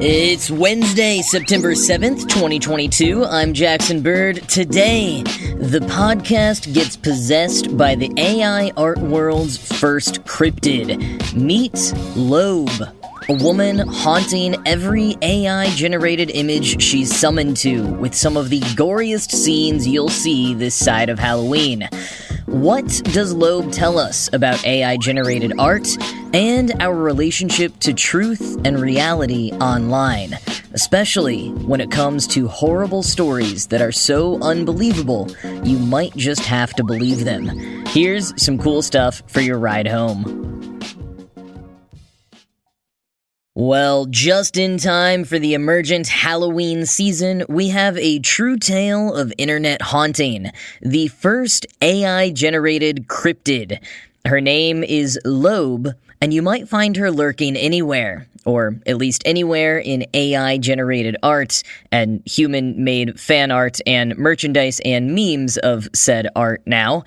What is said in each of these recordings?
It's Wednesday, September 7th, 2022. I'm Jackson Bird. Today, the podcast gets possessed by the AI art world's first cryptid. Meet Loab, a woman haunting every AI generated image she's summoned to with some of the goriest scenes you'll see this side of Halloween. What does Loab tell us about AI generated art and our relationship to truth and reality online, especially when it comes to horrible stories that are so unbelievable you might just have to believe them? Here's some cool stuff for your ride home. Well, just in time for the emergent Halloween season, we have a true tale of internet haunting. The first AI generated cryptid. Her name is Loab, and you might find her lurking anywhere, or at least anywhere in AI generated art and human made fan art and merchandise and memes of said art now.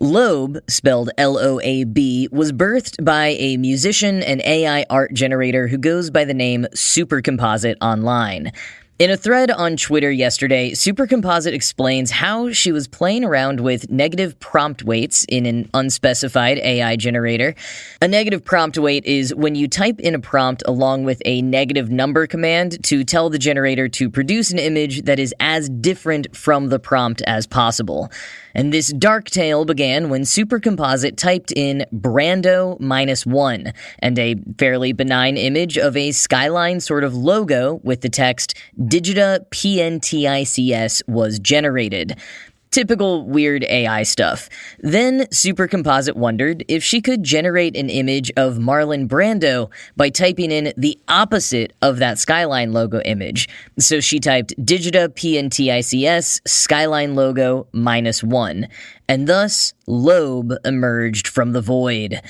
Loab, spelled L O A B, was birthed by a musician and AI art generator who goes by the name Supercomposite Online. In a thread on Twitter yesterday, Supercomposite explains how she was playing around with negative prompt weights in an unspecified AI generator. A negative prompt weight is when you type in a prompt along with a negative number command to tell the generator to produce an image that is as different from the prompt as possible. And this dark tale began when Supercomposite typed in Brando minus one and a fairly benign image of a skyline sort of logo with the text Digita PNTICS was generated. Typical weird AI stuff. Then Supercomposite wondered if she could generate an image of Marlon Brando by typing in the opposite of that Skyline logo image. So she typed Digita PNTICS Skyline logo minus one, and thus Loab emerged from the void.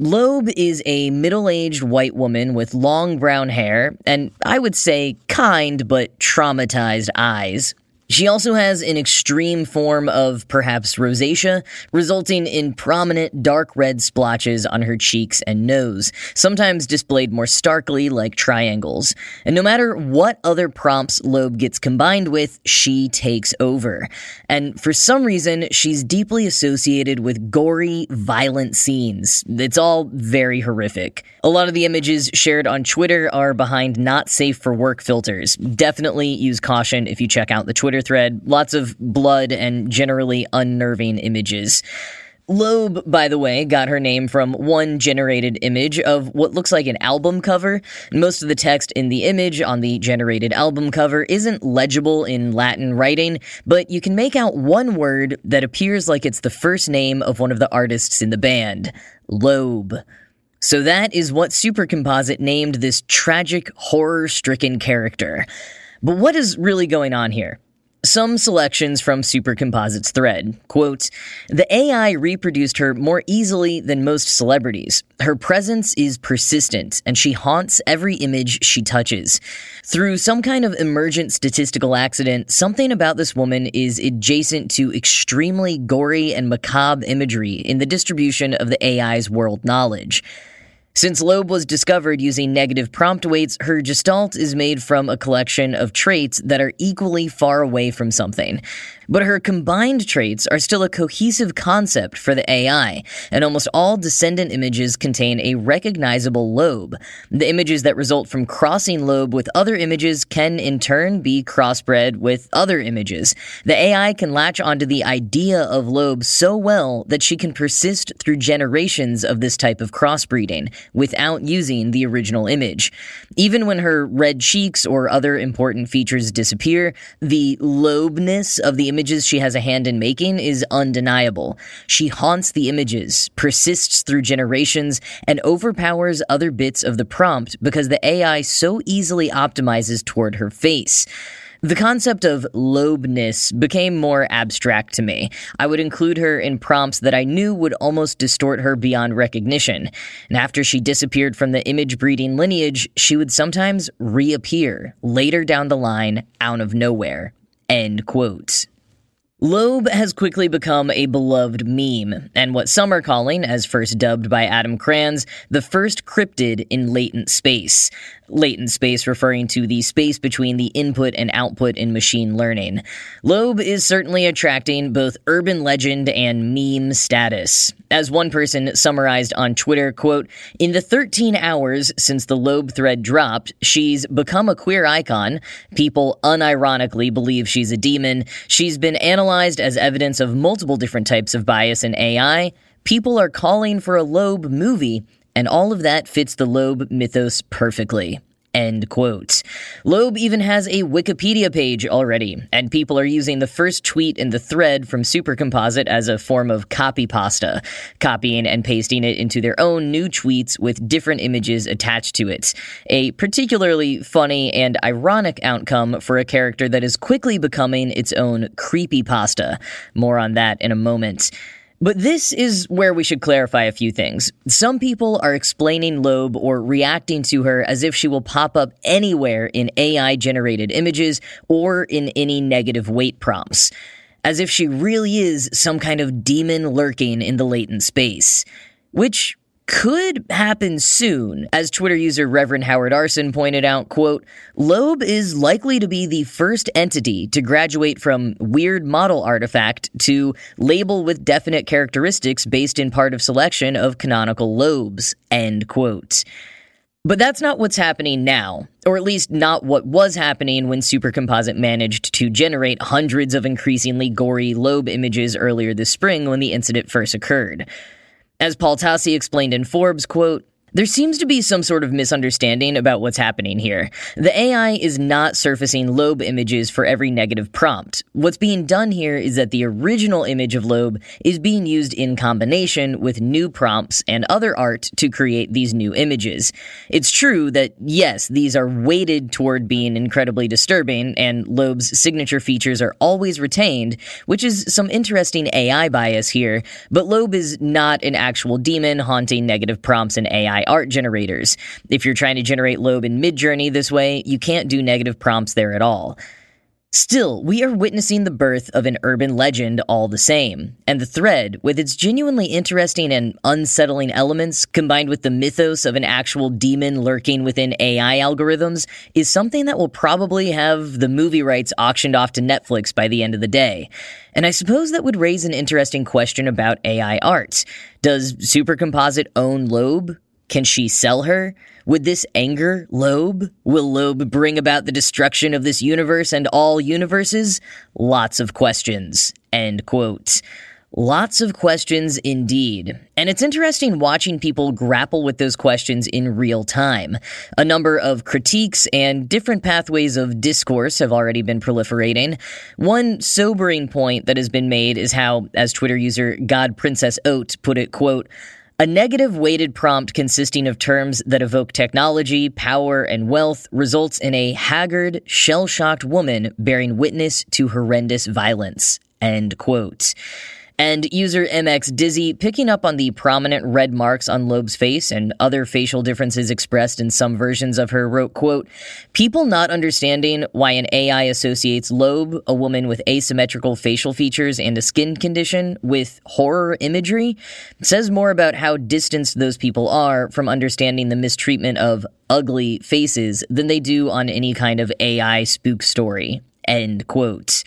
Loab is a middle aged white woman with long brown hair and I would say kind but traumatized eyes. She also has an extreme form of perhaps rosacea, resulting in prominent dark red splotches on her cheeks and nose, sometimes displayed more starkly like triangles. And no matter what other prompts Loab gets combined with, she takes over. And for some reason, she's deeply associated with gory, violent scenes. It's all very horrific. A lot of the images shared on Twitter are behind not safe for work filters. Definitely use caution if you check out the Twitter Twitter thread, lots of blood and generally unnerving images. Loab, by the way, got her name from one generated image of what looks like an album cover. Most of the text in the image on the generated album cover isn't legible in Latin writing, but you can make out one word that appears like it's the first name of one of the artists in the band Loab. So that is what Supercomposite named this tragic, horror stricken character. But what is really going on here? Some selections from Supercomposite's thread. Quote, The AI reproduced her more easily than most celebrities. Her presence is persistent, and she haunts every image she touches. Through some kind of emergent statistical accident, something about this woman is adjacent to extremely gory and macabre imagery in the distribution of the AI's world knowledge. Since Loab was discovered using negative prompt weights, her gestalt is made from a collection of traits that are equally far away from something. But her combined traits are still a cohesive concept for the AI, and almost all descendant images contain a recognizable Loab. The images that result from crossing Loab with other images can in turn be crossbred with other images. The AI can latch onto the idea of Loab so well that she can persist through generations of this type of crossbreeding without using the original image. Even when her red cheeks or other important features disappear, the Loabness of the image images she has a hand in making is undeniable. She haunts the images, persists through generations, and overpowers other bits of the prompt because the AI so easily optimizes toward her face. The concept of Loabness became more abstract to me. I would include her in prompts that I knew would almost distort her beyond recognition. And after she disappeared from the image breeding lineage, she would sometimes reappear later down the line out of nowhere. End quote. Loab has quickly become a beloved meme, and what some are calling, as first dubbed by Adam Kranz, the first cryptid in latent space latent space referring to the space between the input and output in machine learning. Loab is certainly attracting both urban legend and meme status. As one person summarized on Twitter, quote, in the 13 hours since the Loab thread dropped, she's become a queer icon. People unironically believe she's a demon. She's been analyzed as evidence of multiple different types of bias in AI. People are calling for a Loab movie and all of that fits the Loab mythos perfectly. End quote. Loab even has a Wikipedia page already, and people are using the first tweet in the thread from Supercomposite as a form of copy pasta, copying and pasting it into their own new tweets with different images attached to it. A particularly funny and ironic outcome for a character that is quickly becoming its own creepy pasta. More on that in a moment. But this is where we should clarify a few things. Some people are explaining Loab or reacting to her as if she will pop up anywhere in AI generated images or in any negative weight prompts. As if she really is some kind of demon lurking in the latent space. Which could happen soon. As Twitter user Reverend Howard Arson pointed out, quote, Loab is likely to be the first entity to graduate from weird model artifact to label with definite characteristics based in part of selection of canonical Loabs, end quote. But that's not what's happening now, or at least not what was happening when Supercomposite managed to generate hundreds of increasingly gory Loab images earlier this spring when the incident first occurred. As Paul Tassi explained in Forbes, quote, there seems to be some sort of misunderstanding about what's happening here. The AI is not surfacing Loab images for every negative prompt. What's being done here is that the original image of Loab is being used in combination with new prompts and other art to create these new images. It's true that, yes, these are weighted toward being incredibly disturbing, and Loab's signature features are always retained, which is some interesting AI bias here, but Loab is not an actual demon haunting negative prompts in AI AI art generators. If you're trying to generate Loab in Midjourney this way, you can't do negative prompts there at all. Still, we are witnessing the birth of an urban legend all the same, and the thread, with its genuinely interesting and unsettling elements, combined with the mythos of an actual demon lurking within AI algorithms, is something that will probably have the movie rights auctioned off to Netflix by the end of the day. And I suppose that would raise an interesting question about AI art. Does Supercomposite own Loab? Can she sell her? Would this anger Loab? Will Loab bring about the destruction of this universe and all universes? Lots of questions. End quote. Lots of questions indeed. And it's interesting watching people grapple with those questions in real time. A number of critiques and different pathways of discourse have already been proliferating. One sobering point that has been made is how, as Twitter user God Princess Oat put it, quote, a negative weighted prompt consisting of terms that evoke technology, power, and wealth results in a haggard, shell shocked woman bearing witness to horrendous violence. End quote. And user MX Dizzy, picking up on the prominent red marks on Loab's face and other facial differences expressed in some versions of her, wrote, quote, People not understanding why an AI associates Loab, a woman with asymmetrical facial features and a skin condition, with horror imagery, says more about how distanced those people are from understanding the mistreatment of ugly faces than they do on any kind of AI spook story. End quote.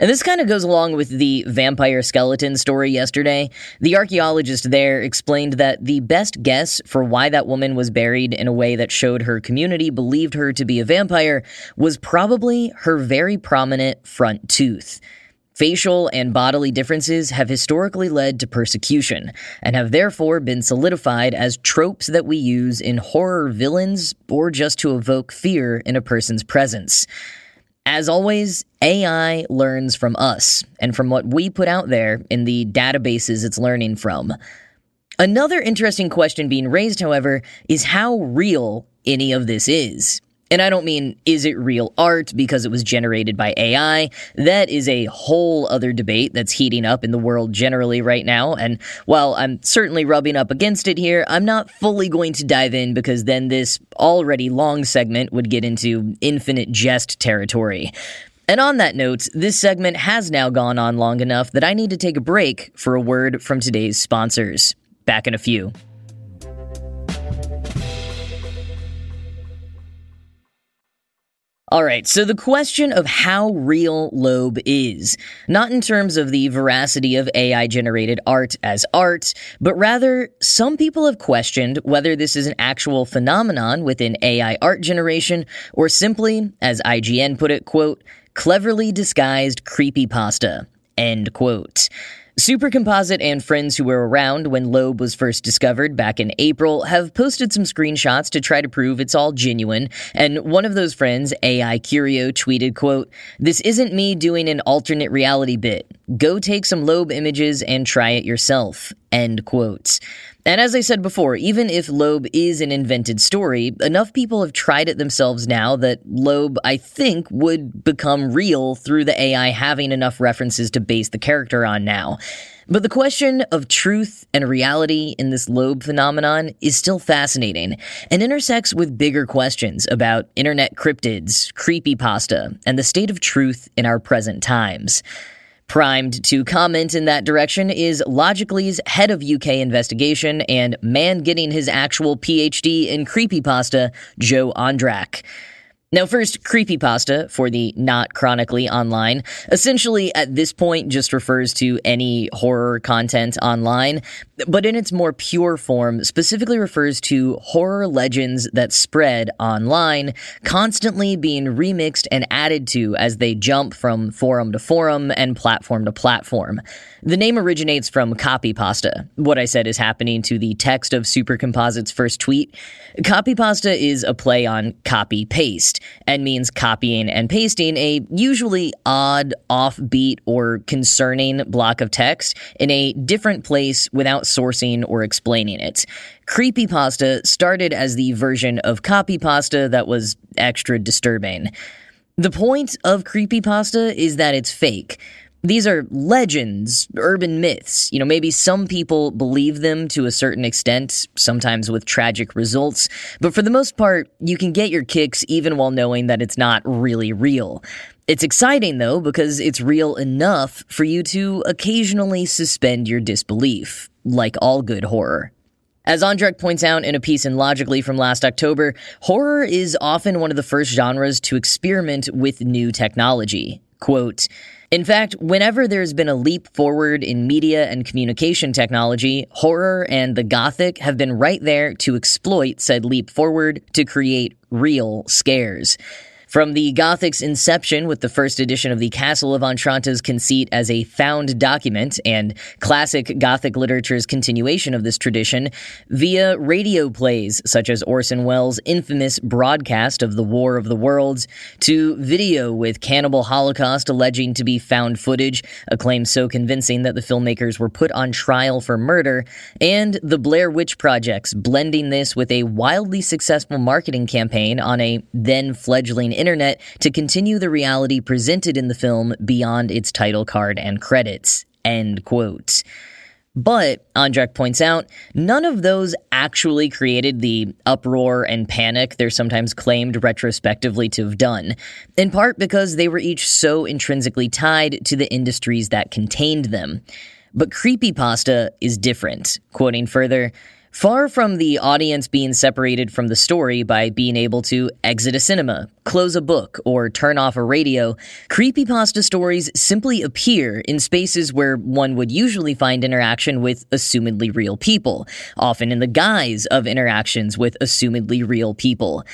And this kind of goes along with the vampire skeleton story yesterday. The archaeologist there explained that the best guess for why that woman was buried in a way that showed her community believed her to be a vampire was probably her very prominent front tooth. Facial and bodily differences have historically led to persecution, and have therefore been solidified as tropes that we use in horror villains or just to evoke fear in a person's presence. As always, AI learns from us and from what we put out there in the databases it's learning from. Another interesting question being raised, however, is how real any of this is. And I don't mean, is it real art because it was generated by AI? That is a whole other debate that's heating up in the world generally right now. And while I'm certainly rubbing up against it here, I'm not fully going to dive in because then this already long segment would get into infinite jest territory. And on that note, this segment has now gone on long enough that I need to take a break for a word from today's sponsors. Back in a few. All right, so the question of how real Loab is, not in terms of the veracity of AI generated art as art, but rather, some people have questioned whether this is an actual phenomenon within AI art generation, or simply, as IGN put it, quote, cleverly disguised creepypasta, end quote. Supercomposite and friends who were around when Loab was first discovered back in April have posted some screenshots to try to prove it's all genuine, and one of those friends, AI Curio, tweeted, quote, This isn't me doing an alternate reality bit. Go take some Loab images and try it yourself, end quote. And as I said before, even if Loab is an invented story, enough people have tried it themselves now that Loab, I think, would become real through the AI having enough references to base the character on now. But the question of truth and reality in this Loab phenomenon is still fascinating and intersects with bigger questions about internet cryptids, creepypasta, and the state of truth in our present times. Primed to comment in that direction is Logically's head of UK investigation and man getting his actual PhD in creepypasta, Joe Ondrak. Now, first, creepypasta, for the not chronically online, essentially at this point just refers to any horror content online, but in its more pure form, specifically refers to horror legends that spread online, constantly being remixed and added to as they jump from forum to forum and platform to platform. The name originates from copypasta. What I said is happening to the text of Supercomposite's first tweet. Copypasta is a play on copy paste and means copying and pasting a usually odd, offbeat, or concerning block of text in a different place without sourcing or explaining it. Creepypasta started as the version of copypasta that was extra disturbing. The point of creepypasta is that it's fake. These are legends, urban myths. You know, maybe some people believe them to a certain extent, sometimes with tragic results, but for the most part, you can get your kicks even while knowing that it's not really real. It's exciting though because it's real enough for you to occasionally suspend your disbelief, like all good horror. As Ondrak points out in a piece in Logically from last October, horror is often one of the first genres to experiment with new technology. Quote, in fact, whenever there's been a leap forward in media and communication technology, horror and the Gothic have been right there to exploit said leap forward to create real scares. From the Gothic's inception with the first edition of the Castle of Otranto's conceit as a found document and classic Gothic literature's continuation of this tradition via radio plays such as Orson Welles' infamous broadcast of the War of the Worlds to video with Cannibal Holocaust alleging to be found footage, a claim so convincing that the filmmakers were put on trial for murder, and the Blair Witch Projects blending this with a wildly successful marketing campaign on a then fledgling internet to continue the reality presented in the film beyond its title card and credits. End quote. But, Ondrak points out, none of those actually created the uproar and panic they're sometimes claimed retrospectively to have done, in part because they were each so intrinsically tied to the industries that contained them. But creepypasta is different. Quoting further, Far from the audience being separated from the story by being able to exit a cinema, close a book, or turn off a radio, creepypasta stories simply appear in spaces where one would usually find interaction with assumedly real people, often in the guise of interactions with assumedly real people.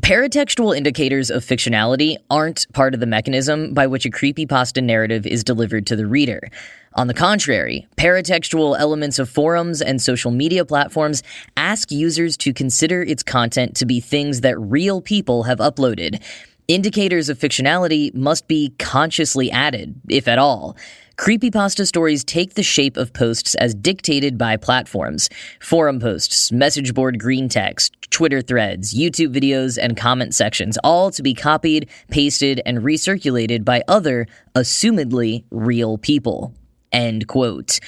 Paratextual indicators of fictionality aren't part of the mechanism by which a creepypasta narrative is delivered to the reader. On the contrary, paratextual elements of forums and social media platforms ask users to consider its content to be things that real people have uploaded. indicators of fictionality must be consciously added, if at all. Creepypasta stories take the shape of posts as dictated by platforms forum posts, message board green text, Twitter threads, YouTube videos, and comment sections, all to be copied, pasted, and recirculated by other, assumedly real people. End quote.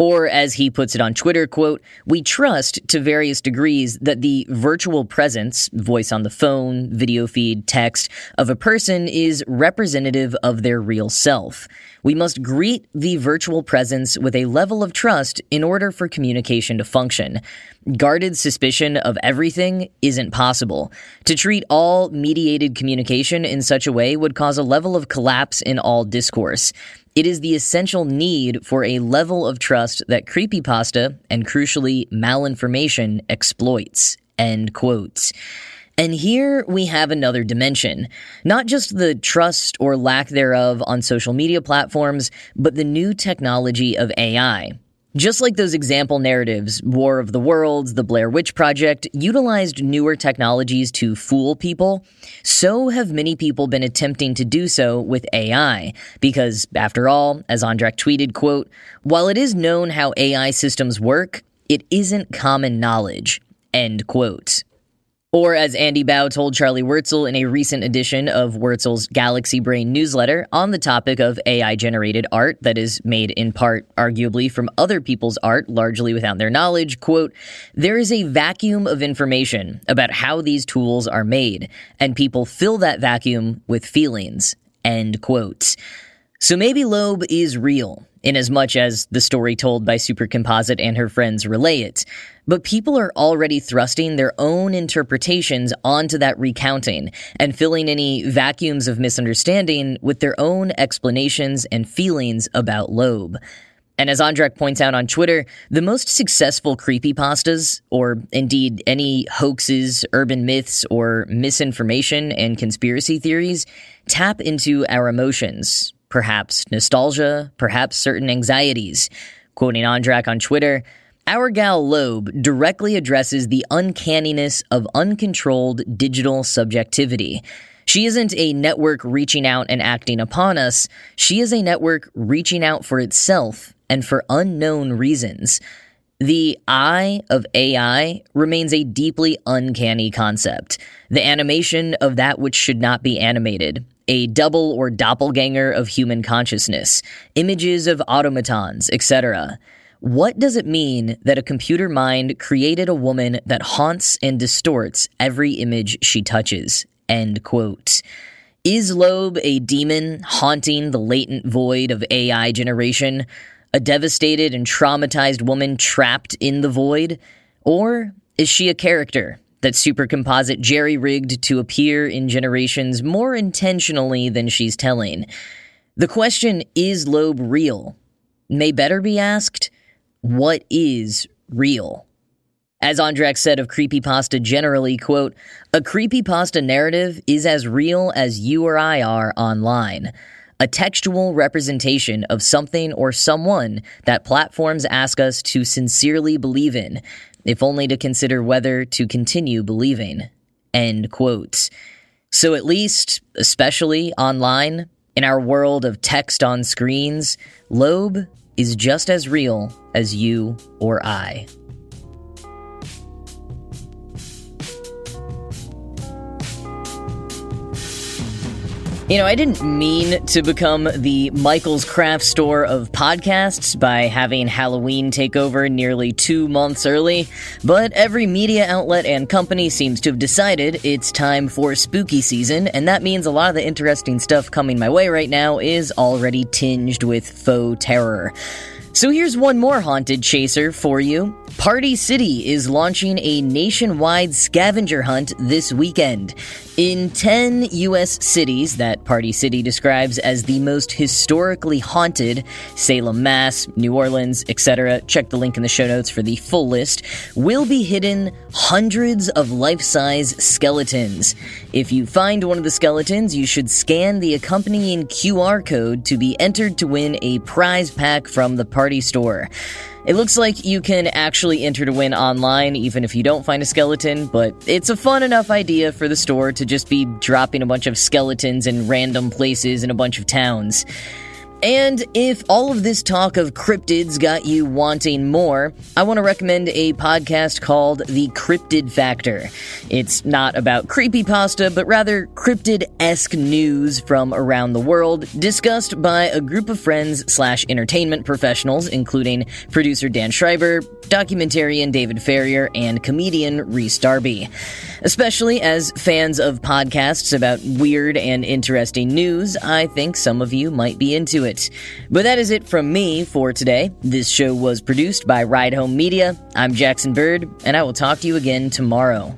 Or, as he puts it on Twitter, quote, we trust to various degrees that the virtual presence, voice on the phone, video feed, text, of a person is representative of their real self. We must greet the virtual presence with a level of trust in order for communication to function. Guarded suspicion of everything isn't possible. To treat all mediated communication in such a way would cause a level of collapse in all discourse. It is the essential need for a level of trust that creepypasta and crucially malinformation exploits. End quotes. And here we have another dimension. Not just the trust or lack thereof on social media platforms, but the new technology of AI. Just like those example narratives, War of the Worlds, The Blair Witch Project, utilized newer technologies to fool people, so have many people been attempting to do so with AI. Because, after all, as Ondrak tweeted, quote, while it is known how AI systems work, it isn't common knowledge, end quote. Or as Andy Baio told Charlie Warzel in a recent edition of Warzel's Galaxy Brain newsletter on the topic of AI generated art that is made in part, arguably, from other people's art, largely without their knowledge, quote, there is a vacuum of information about how these tools are made, and people fill that vacuum with feelings, end quote. So maybe Loab is real, in as much as the story told by Supercomposite and her friends relay it. But people are already thrusting their own interpretations onto that recounting and filling any vacuums of misunderstanding with their own explanations and feelings about Loab. And as Ondrak points out on Twitter, the most successful creepypastas, or indeed any hoaxes, urban myths, or misinformation and conspiracy theories, tap into our emotions, perhaps nostalgia, perhaps certain anxieties. Quoting Ondrak on Twitter, our gal Loab directly addresses the uncanniness of uncontrolled digital subjectivity. She isn't a network reaching out and acting upon us, she is a network reaching out for itself and for unknown reasons. The I of AI remains a deeply uncanny concept. The animation of that which should not be animated, a double or doppelganger of human consciousness, images of automatons, etc. What does it mean that a computer mind created a woman that haunts and distorts every image she touches? End quote. Is Loab a demon haunting the latent void of AI generation? A devastated and traumatized woman trapped in the void? Or is she a character that Supercomposite jerry rigged to appear in generations more intentionally than she's telling? The question, is Loab real? May better be asked what is real? As Ondrak said of creepypasta generally, quote, a creepypasta narrative is as real as you or I are online. A textual representation of something or someone that platforms ask us to sincerely believe in, if only to consider whether to continue believing. End quote. So at least, especially online, in our world of text on screens, Loab is just as real as you or I. You know, I didn't mean to become the Michael's Craft Store of podcasts by having Halloween take over nearly two months early, but every media outlet and company seems to have decided it's time for spooky season, and that means a lot of the interesting stuff coming my way right now is already tinged with faux terror. So here's one more haunted chaser for you. Party City is launching a nationwide scavenger hunt this weekend. In 10 U.S. cities that Party City describes as the most historically haunted Salem, Mass., New Orleans, etc. Check the link in the show notes for the full list will be hidden hundreds of life size skeletons. If you find one of the skeletons, you should scan the accompanying QR code to be entered to win a prize pack from the party store. It looks like you can actually enter to win online even if you don't find a skeleton, but it's a fun enough idea for the store to just be dropping a bunch of skeletons in random places in a bunch of towns. And if all of this talk of cryptids got you wanting more, I want to recommend a podcast called The Cryptid Factor. It's not about creepypasta, but rather cryptid esque news from around the world, discussed by a group of friends slash entertainment professionals, including producer Dan Schreiber, documentarian David Farrier, and comedian Rhys Darby. Especially as fans of podcasts about weird and interesting news, I think some of you might be into it it. But that is it from me for today. This show was produced by Ride Home Media. I'm Jackson Bird, and I will talk to you again tomorrow.